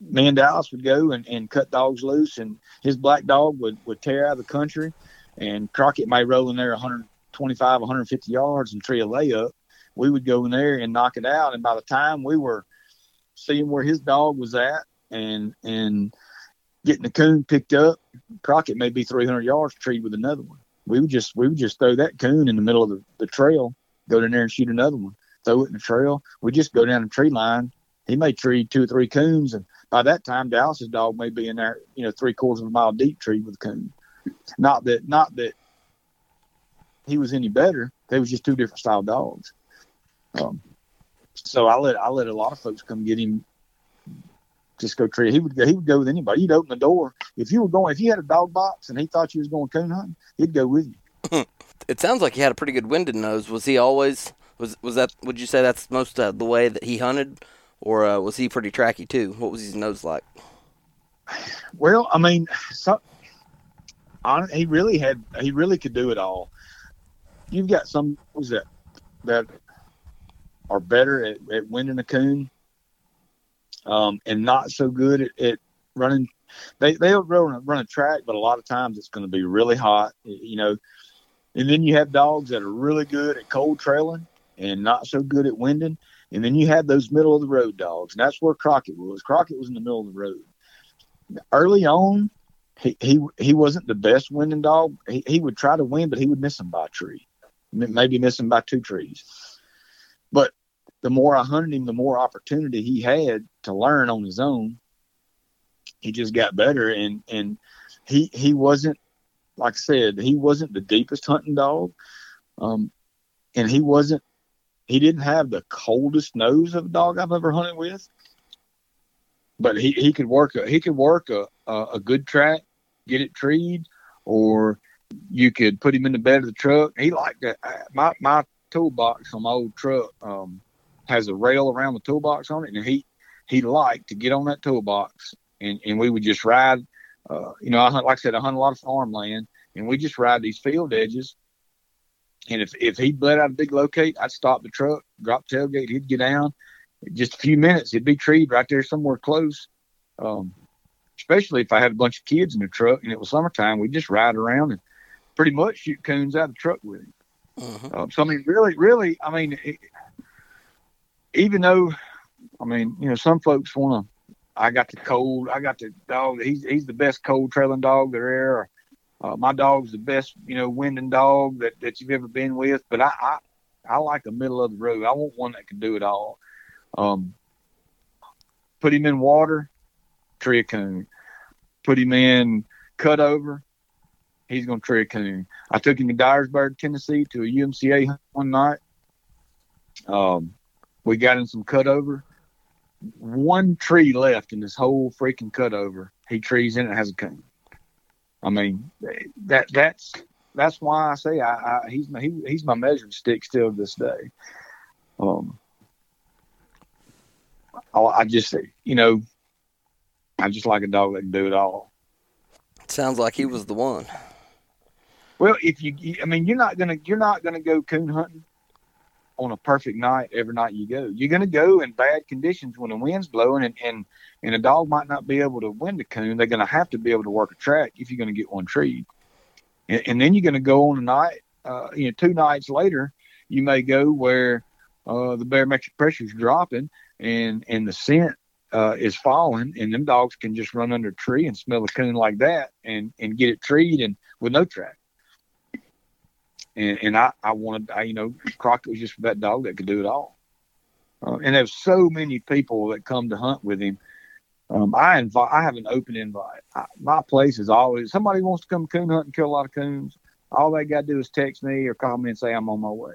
me and Dallas would go and, and cut dogs loose, and his black dog would, would tear out of the country, and Crockett may roll in there 125, 150 yards and tree a layup. We would go in there and knock it out, and by the time we were seeing where his dog was at and and getting the coon picked up, Crockett may be 300 yards treed with another one. We would just we would just throw that coon in the middle of the, the trail, go down there and shoot another one, throw it in the trail. We just go down the tree line. He may tree two or three coons, and by that time Dallas's dog may be in there, you know, three quarters of a mile deep tree with a coon. Not that not that he was any better. They was just two different style dogs. Um, so I let I let a lot of folks come get him. Just go tree. He would go. He would go with anybody. He'd open the door if you were going. If you had a dog box and he thought you was going coon hunting, he'd go with you. It sounds like he had a pretty good winded nose. Was he always was was that? Would you say that's most uh, the way that he hunted, or uh, was he pretty tracky too? What was his nose like? Well, I mean, so, on, he really had. He really could do it all. You've got some dogs that that are better at, at winding a coon, um, and not so good at, at running. They they'll run, run a track, but a lot of times it's going to be really hot, you know. And then you have dogs that are really good at cold trailing and not so good at winding. And then you have those middle of the road dogs, and that's where Crockett was. Crockett was in the middle of the road. Early on, he he, he wasn't the best winning dog. He, he would try to win, but he would miss him by a tree, maybe miss him by two trees. But the more I hunted him, the more opportunity he had to learn on his own. He just got better, and and he he wasn't like I said, he wasn't the deepest hunting dog, um, and he wasn't he didn't have the coldest nose of a dog I've ever hunted with. but he, he could work a he could work a, a, a good track, get it treed, or you could put him in the bed of the truck. He liked that. My my toolbox on my old truck um, has a rail around the toolbox on it, and he he liked to get on that toolbox, and and we would just ride. Uh, you know, I hunt like I said, I hunt a lot of farmland, and we just ride these field edges. And if if he bled out a big locate, I'd stop the truck, drop tailgate, he'd get down. In just a few minutes, he'd be treed right there somewhere close. Um, especially if I had a bunch of kids in the truck and it was summertime, we'd just ride around and pretty much shoot coons out of the truck with him. Uh-huh. Uh, so I mean, really, really, I mean, it, even though, I mean, you know, some folks want to. I got the cold. I got the dog. He's he's the best cold trailing dog there. Or, uh, my dog's the best, you know, winding dog that, that you've ever been with. But I, I I like a middle of the road. I want one that can do it all. Um, put him in water, tree a coon. Put him in cut over, he's going to tree a coon. I took him to Dyersburg, Tennessee, to a UMCA one night. Um, we got in some cutover. One tree left in this whole freaking cutover. He trees in it has a coon. I mean, that that's that's why I say I, I he's my he, he's my measuring stick still to this day. Um, I, I just you know, I just like a dog that can do it all. Sounds like he was the one. Well, if you, I mean, you're not gonna you're not gonna go coon hunting on a perfect night every night you go. You're gonna go in bad conditions when the wind's blowing, and and and a dog might not be able to wind a coon. They're gonna have to be able to work a track if you're gonna get one treed. And, and then you're gonna go on a night, uh, you know, two nights later, you may go where uh, the barometric pressure is dropping and and the scent uh, is falling, and them dogs can just run under a tree and smell a coon like that, and and get it treed and with no track and, and I, I wanted, I, you know, Crockett was just that dog that could do it all. Uh, and there's so many people that come to hunt with him. Um, I invite, I have an open invite. I, my place is always somebody wants to come coon hunt and kill a lot of coons. All they got to do is text me or call me and say I'm on my way,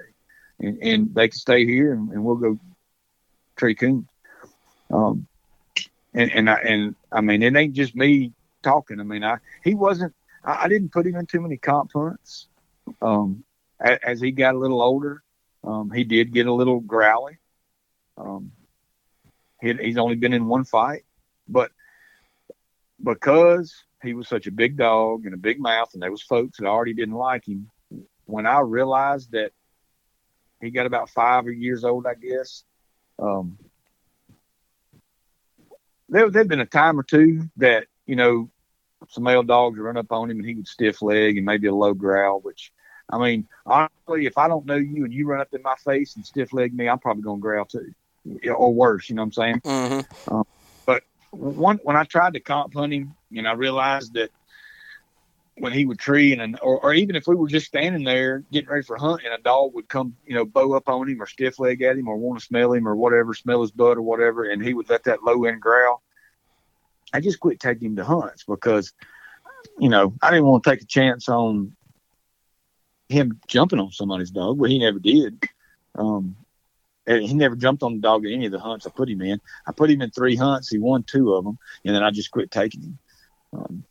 and, and they can stay here and, and we'll go tree coons. Um, and and I and I mean it ain't just me talking. I mean I he wasn't. I, I didn't put him in too many comp hunts. Um, as he got a little older, um, he did get a little growly. Um, he, he's only been in one fight, but because he was such a big dog and a big mouth, and there was folks that already didn't like him. When I realized that he got about five years old, I guess, um, there there'd been a time or two that you know some male dogs would run up on him and he would stiff leg and maybe a low growl, which I mean, honestly, if I don't know you and you run up in my face and stiff leg me, I'm probably going to growl too, or worse. You know what I'm saying? Mm-hmm. Um, but one when I tried to comp hunt him, and I realized that when he would tree and or, or even if we were just standing there getting ready for hunt and a dog would come, you know, bow up on him or stiff leg at him or want to smell him or whatever, smell his butt or whatever, and he would let that low end growl. I just quit taking him to hunts because, you know, I didn't want to take a chance on him jumping on somebody's dog, but he never did. Um, he never jumped on the dog at any of the hunts I put him in. I put him in three hunts. He won two of them, and then I just quit taking him. Um,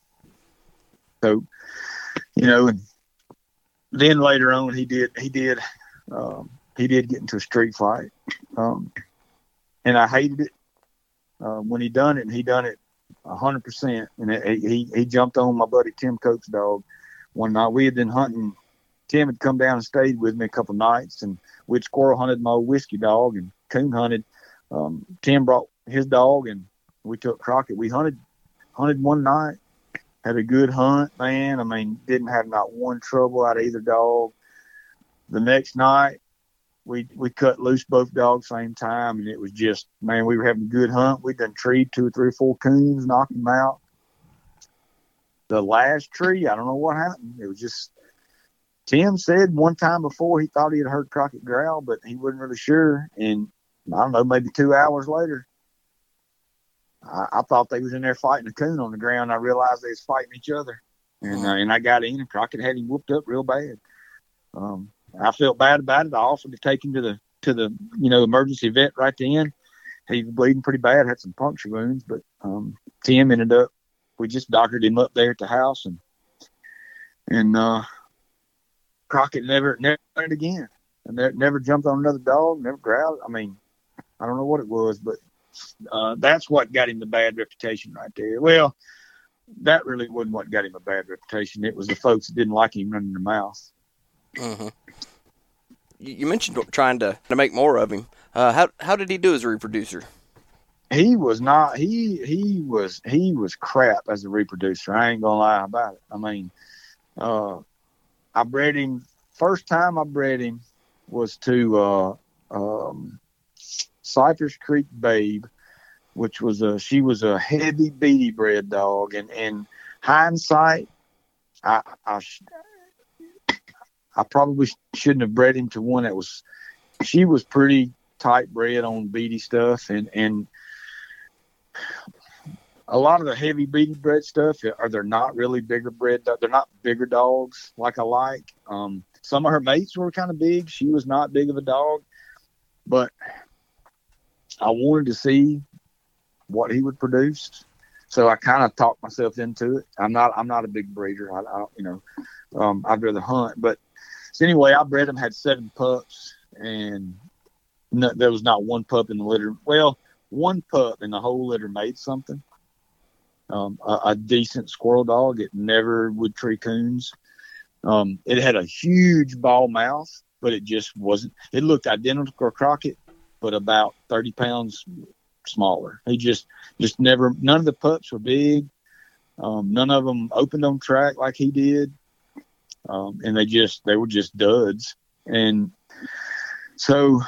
so, you know, and then later on, he did he did um, he did get into a street fight, um, and I hated it uh, when he done it. And he done it hundred percent, and it, he he jumped on my buddy Tim Coates' dog one night. We had been hunting Tim had come down and stayed with me a couple nights, and we'd squirrel hunted my old whiskey dog and coon hunted. Um, Tim brought his dog, and we took Crockett. We hunted hunted one night, had a good hunt, man. I mean, didn't have not one trouble out of either dog. The next night, we we cut loose both dogs same time, and it was just man, we were having a good hunt. We done treed two or three or four coons, knocked them out. The last tree, I don't know what happened. It was just Tim said one time before he thought he had heard Crockett growl, but he wasn't really sure. And I don't know, maybe two hours later, I, I thought they was in there fighting a coon on the ground. I realized they was fighting each other, and uh, and I got in, and Crockett had him whooped up real bad. Um, I felt bad about it. I offered to take him to the to the you know emergency vet right then, he was bleeding pretty bad, had some puncture wounds, but um, Tim ended up. We just doctored him up there at the house, and and uh, Crockett never never done it again, and never, never jumped on another dog, never growled. I mean, I don't know what it was, but uh, that's what got him the bad reputation right there. Well, that really wasn't what got him a bad reputation. It was the folks that didn't like him running their mouth. Mm-hmm. You mentioned trying to, to make more of him. Uh, how how did he do as a reproducer? He was not. He he was he was crap as a reproducer. I ain't gonna lie about it. I mean, uh, I bred him first time I bred him was to uh, um, Cypress Creek Babe, which was a she was a heavy beady bred dog, and in hindsight, I I, I probably shouldn't have bred him to one that was. She was pretty tight bred on beady stuff, and and a lot of the heavy beady bred stuff are they're not really bigger bred. They're not bigger dogs like I like. Um, some of her mates were kind of big. She was not big of a dog, but I wanted to see what he would produce. So I kind of talked myself into it. I'm not I'm not a big breeder. I, I you know um, I'd rather hunt. But so anyway, I bred him had seven pups, and no, there was not one pup in the litter. Well, one pup in the whole litter made something. Um, a, a, decent squirrel dog. It never would tree coons. Um, it had a huge bawl mouth, but it just wasn't. It looked identical to Crockett, but about 30 pounds smaller. He just just never. None of the pups were big. Um, none of them opened on track like he did, um, and they just they were just duds. And so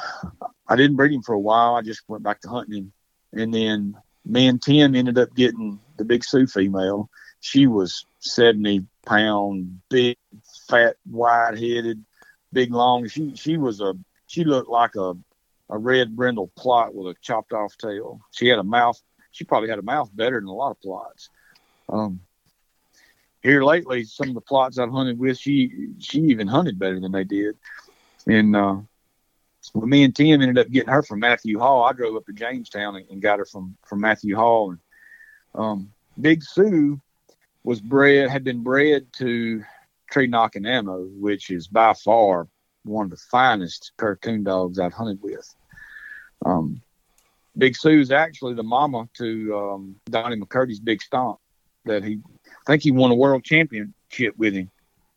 I didn't breed him for a while. I just went back to hunting him, and then me and Tim ended up getting the big Sioux female. She was 70 pound, big, fat, wide headed, big, long. She she was a she looked like a a red brindle Plott with a chopped off tail. She had a mouth. She probably had a mouth better than a lot of Plotts. Um, here lately, some of the Plotts I've hunted with, she she even hunted better than they did. And uh, well, me and Tim ended up getting her from Matthew Hall. I drove up to Jamestown and, and got her from from Matthew Hall. And um, Big Sue was bred had been bred to Tree Knocking Ammo, which is by far one of the finest cartoon dogs I've hunted with. Um, Big Sioux's actually the mama to um, Donnie McCurdy's Big Stomp. That he, I think he won a world championship with him.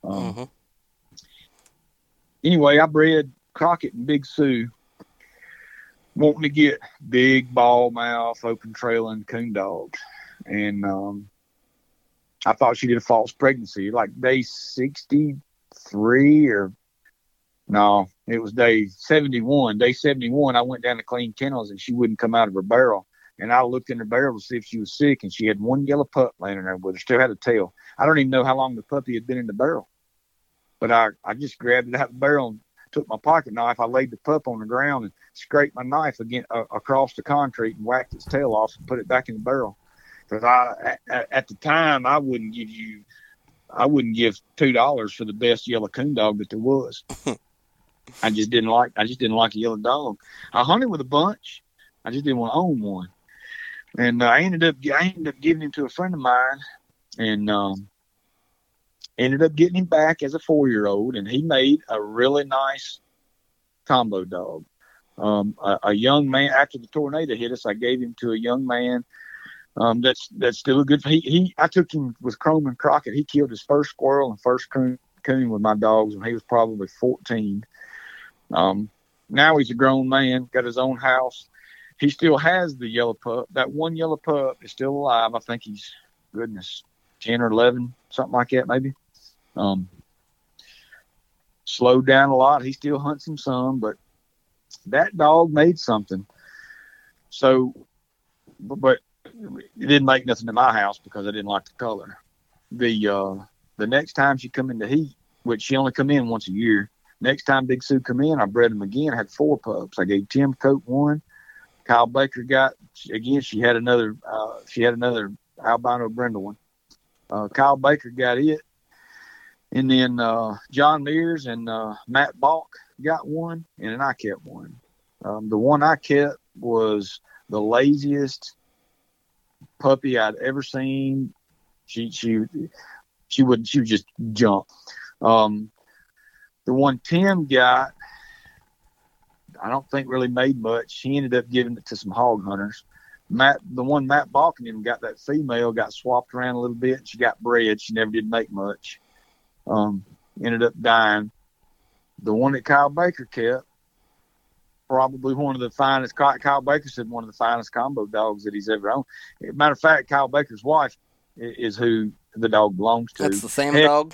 Um, uh-huh. Anyway, I bred Crockett and Big Sioux, wanting to get big bawl mouth, open trailing coon dogs, and um, I thought she did a false pregnancy, like day sixty three or no, it was day 71. Day 71, I went down to clean kennels and she wouldn't come out of her barrel. And I looked in her barrel to see if she was sick, and she had one yellow pup laying in there with her, still had a tail. I don't even know how long the puppy had been in the barrel, but I, I just grabbed it out of the barrel and took my pocket knife. I laid the pup on the ground and scraped my knife again uh, across the concrete and whacked its tail off and put it back in the barrel. Because I, at, at the time, I wouldn't give you, I wouldn't give two dollars for the best yellow coon dog that there was. I just didn't like I just didn't like a yellow dog. I hunted with a bunch. I just didn't want to own one. And uh, I ended up I ended up giving him to a friend of mine, and um, ended up getting him back as a four year old, and he made a really nice combo dog. Um, a, a, young man after the tornado hit us, I gave him to a young man. Um, that's that's still a good. He, he I took him with Chrome and Crockett. He killed his first squirrel and first coon, coon with my dogs when he was probably 14. Um, now he's a grown man, got his own house. He still has the yellow pup. That one yellow pup is still alive. I think he's goodness, ten or eleven, something like that, maybe. Um, slowed down a lot. He still hunts him some, but that dog made something. So, but it didn't make nothing to my house because I didn't like the color. The uh, the next time she come into heat, which she only come in once a year, Next time Big Sioux come in, I bred him again. I had four pups. I gave Tim Coat one. Kyle Baker got again. She had another. Uh, she had another albino brindle one. Uh, Kyle Baker got it, and then uh, John Mears and uh, Matt Balk got one, and then I kept one. Um, the one I kept was the laziest puppy I'd ever seen. She she she would she would just jump. Um, the one Tim got, I don't think really made much. He ended up giving it to some hog hunters. Matt, the one Matt Balkin got that female got swapped around a little bit. She got bred. She never did make much. Um, ended up dying. The one that Kyle Baker kept, probably one of the finest. Kyle Baker said one of the finest combo dogs that he's ever owned. Matter of fact, Kyle Baker's wife is who the dog belongs to. That's the same Heck, dog.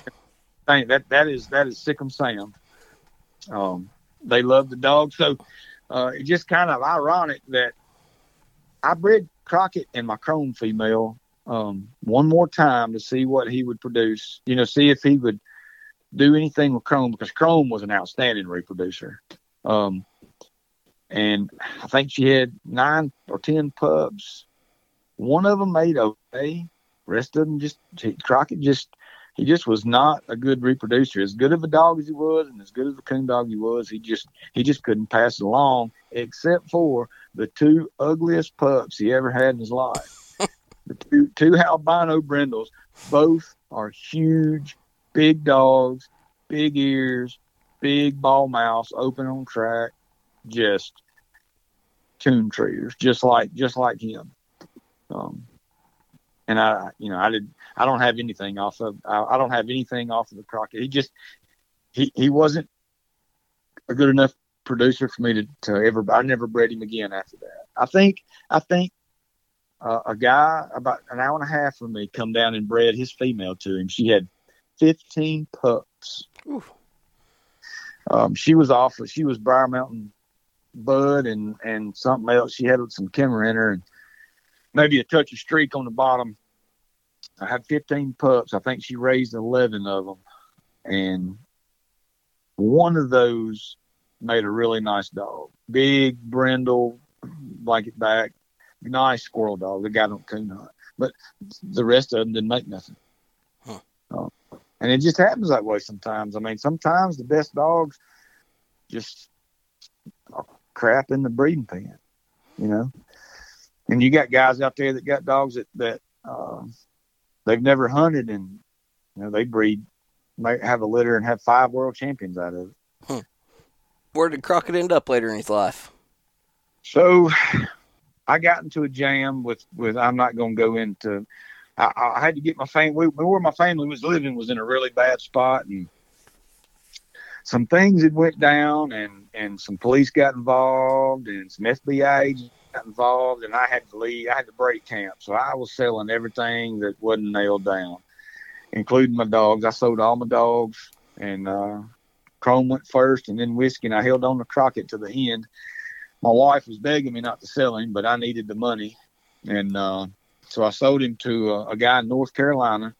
That that is that is Sick'em Sam. Um, they love the dog, so uh, it's just kind of ironic that I bred Crockett and my Chrome female um, one more time to see what he would produce. You know, see if he would do anything with Chrome because Chrome was an outstanding reproducer. Um, and I think she had nine or ten pups. One of them made okay. Rest of them just Crockett just he just was not a good reproducer. As good of a dog as he was, and as good of a coon dog he was, he just he just couldn't pass it along, except for the two ugliest pups he ever had in his life. The two two albino brindles, both are huge, big dogs, big ears, big bawl mouths, open on track, just coon treaters, just like just like him. Um, and I, you know, I did. I don't have anything off of. I, I don't have anything off of the Crockett. He just, he he wasn't a good enough producer for me to, to ever. I never bred him again after that. I think. I think uh, a guy about an hour and a half from me come down and bred his female to him. She had fifteen pups. Um, she was off. She was Briar Mountain Bud and and something else. She had some Kemmer in her and maybe a touch of streak on the bottom. I had 15 pups. I think she raised 11 of them, and one of those made a really nice dog. Big brindle, blanket back, nice squirrel dog. The guy don't coon hunt, but the rest of them didn't make nothing. Huh. Uh, and it just happens that way sometimes. I mean, sometimes the best dogs just crap in the breeding pen, you know and you got guys out there that got dogs that that uh, they've never hunted and you know they breed might have a litter and have five world champions out of it. Hmm. Where did Crockett end up later in his life? So, I got into a jam with with I'm not going to go into. I, I, had to get my family where my family was living was in a really bad spot and some things had went down and and some police got involved and some FBI agents got involved, and I had to leave. I had to break camp, so I was selling everything that wasn't nailed down, including my dogs. I sold all my dogs, and uh, Chrome went first, and then whiskey. And I held on to Crockett to the end. My wife was begging me not to sell him, but I needed the money, and uh, so I sold him to a, a guy in North Carolina.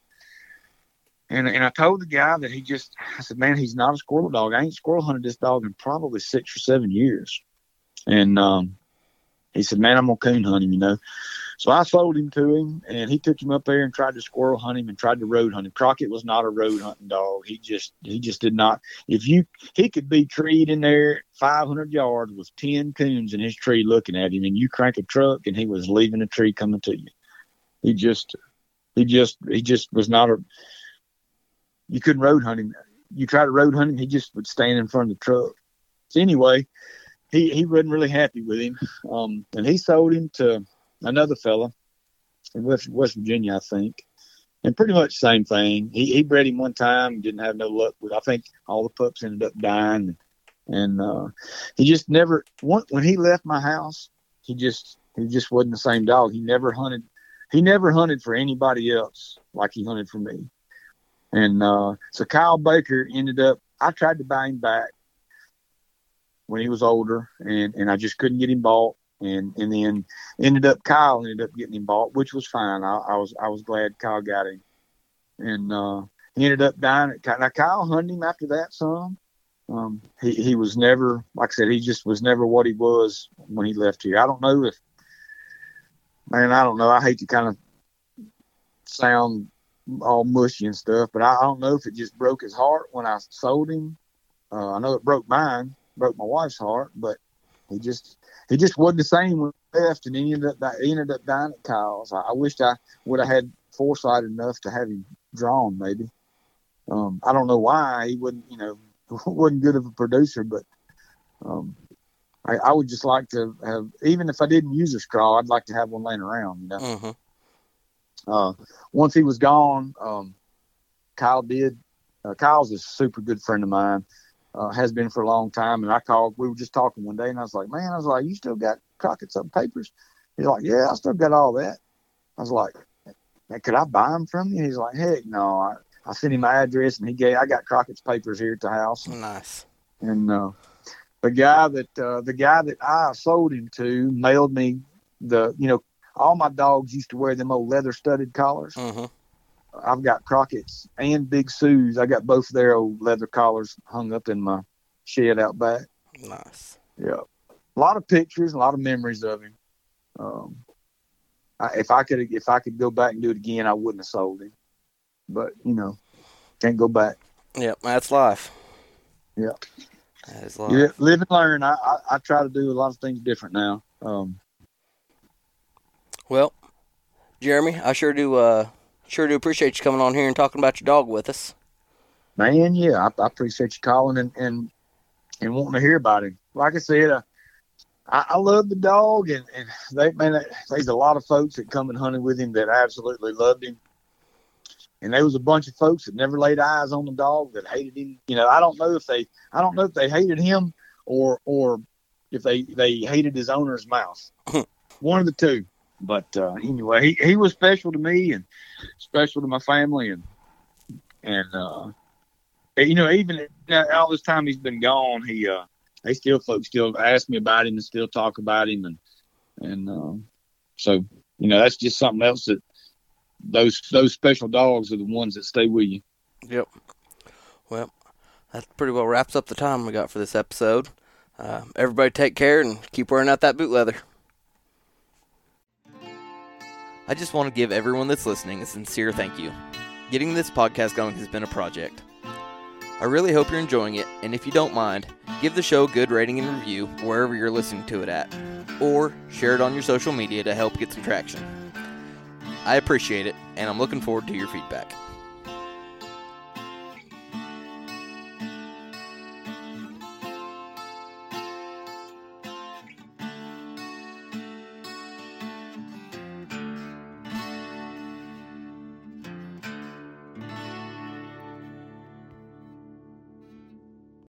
And, and I told the guy that he just, I said, man, he's not a squirrel dog. I ain't squirrel hunted this dog in probably six or seven years. And um, he said, "Man, I'm gonna coon hunt him," you know. So I sold him to him, and he took him up there and tried to squirrel hunt him and tried to road hunt him. Crockett was not a road hunting dog. He just he just did not. If you he could be treed in there 500 yards with 10 coons in his tree looking at him, and you crank a truck and he was leaving the tree coming to you. He just he just he just was not a. You couldn't road hunt him. You try to road hunt him, he just would stand in front of the truck. So anyway, he he wasn't really happy with him, um, and he sold him to another fella in West, West Virginia, I think, and pretty much same thing. He he bred him one time, didn't have no luck. I think all the pups ended up dying, and uh, he just never. When he left my house, he just he just wasn't the same dog. He never hunted. He never hunted for anybody else like he hunted for me. And uh, so Kyle Baker ended up. I tried to buy him back when he was older, and and I just couldn't get him bought. And and then ended up Kyle ended up getting him bought, which was fine. I, I was I was glad Kyle got him, and uh, he ended up dying. At, now Kyle hunted him after that some. Um, he he was never like I said he just was never what he was when he left here. I don't know if man I don't know. I hate to kind of sound all mushy and stuff, but I, I don't know if it just broke his heart when I sold him. Uh, I know it broke mine, broke my wife's heart, but he just he just wasn't the same when he left, and he ended up he ended up dying at Kyle's. I, I wished I would have had foresight enough to have him drawn, maybe. Um, I don't know why he wouldn't, you know, wasn't good of a producer, but um, I, I, would just like to have, even if I didn't use a straw, I'd like to have one laying around. You know. Mm-hmm. Uh, once he was gone, um, Kyle did. Uh, Kyle's a super good friend of mine. Uh, has been for a long time, and I called. We were just talking one day, and I was like, "Man, I was like, you still got Crockett's up papers?" He's like, "Yeah, I still got all that." I was like, "Could I buy them from you?" He's like, "Heck, no." I, I sent him my address, and he gave. I got Crockett's papers here at the house. Nice. And uh, the guy that uh, the guy that I sold him to mailed me the. You know, all my dogs used to wear them old leather studded collars. Mm-hmm. I've got Crockett's and Big Sue's. I got both their old leather collars hung up in my shed out back. Nice. Yeah, a lot of pictures, a lot of memories of him. Um, I, if I could, if I could go back and do it again, I wouldn't have sold him. But you know, can't go back. Yep, that's life. Yeah, that is life. Yeah, live and learn. I, I, I try to do a lot of things different now. Um, well, Jeremy, I sure do. Uh, Sure do appreciate you coming on here and talking about your dog with us. Man, yeah, I, I appreciate you calling and, and and wanting to hear about him. Like I said, uh, I, I love the dog, and, and they man, there's a lot of folks that come and hunted with him that absolutely loved him. And there was a bunch of folks that never laid eyes on the dog that hated him. You know, I don't know if they, I don't know if they hated him or or if they they hated his owner's mouth. One of the two. But uh, anyway, he, he was special to me and special to my family, and and uh, you know even all this time he's been gone, he uh, they still folks still ask me about him and still talk about him, and and uh, so you know that's just something else that those those special dogs are the ones that stay with you. Yep. Well, that pretty well wraps up the time we got for this episode. Uh, everybody take care and keep wearing out that boot leather. I just want to give everyone that's listening a sincere thank you. Getting this podcast going has been a project. I really hope you're enjoying it, and if you don't mind, give the show a good rating and review wherever you're listening to it at, or share it on your social media to help get some traction. I appreciate it, and I'm looking forward to your feedback.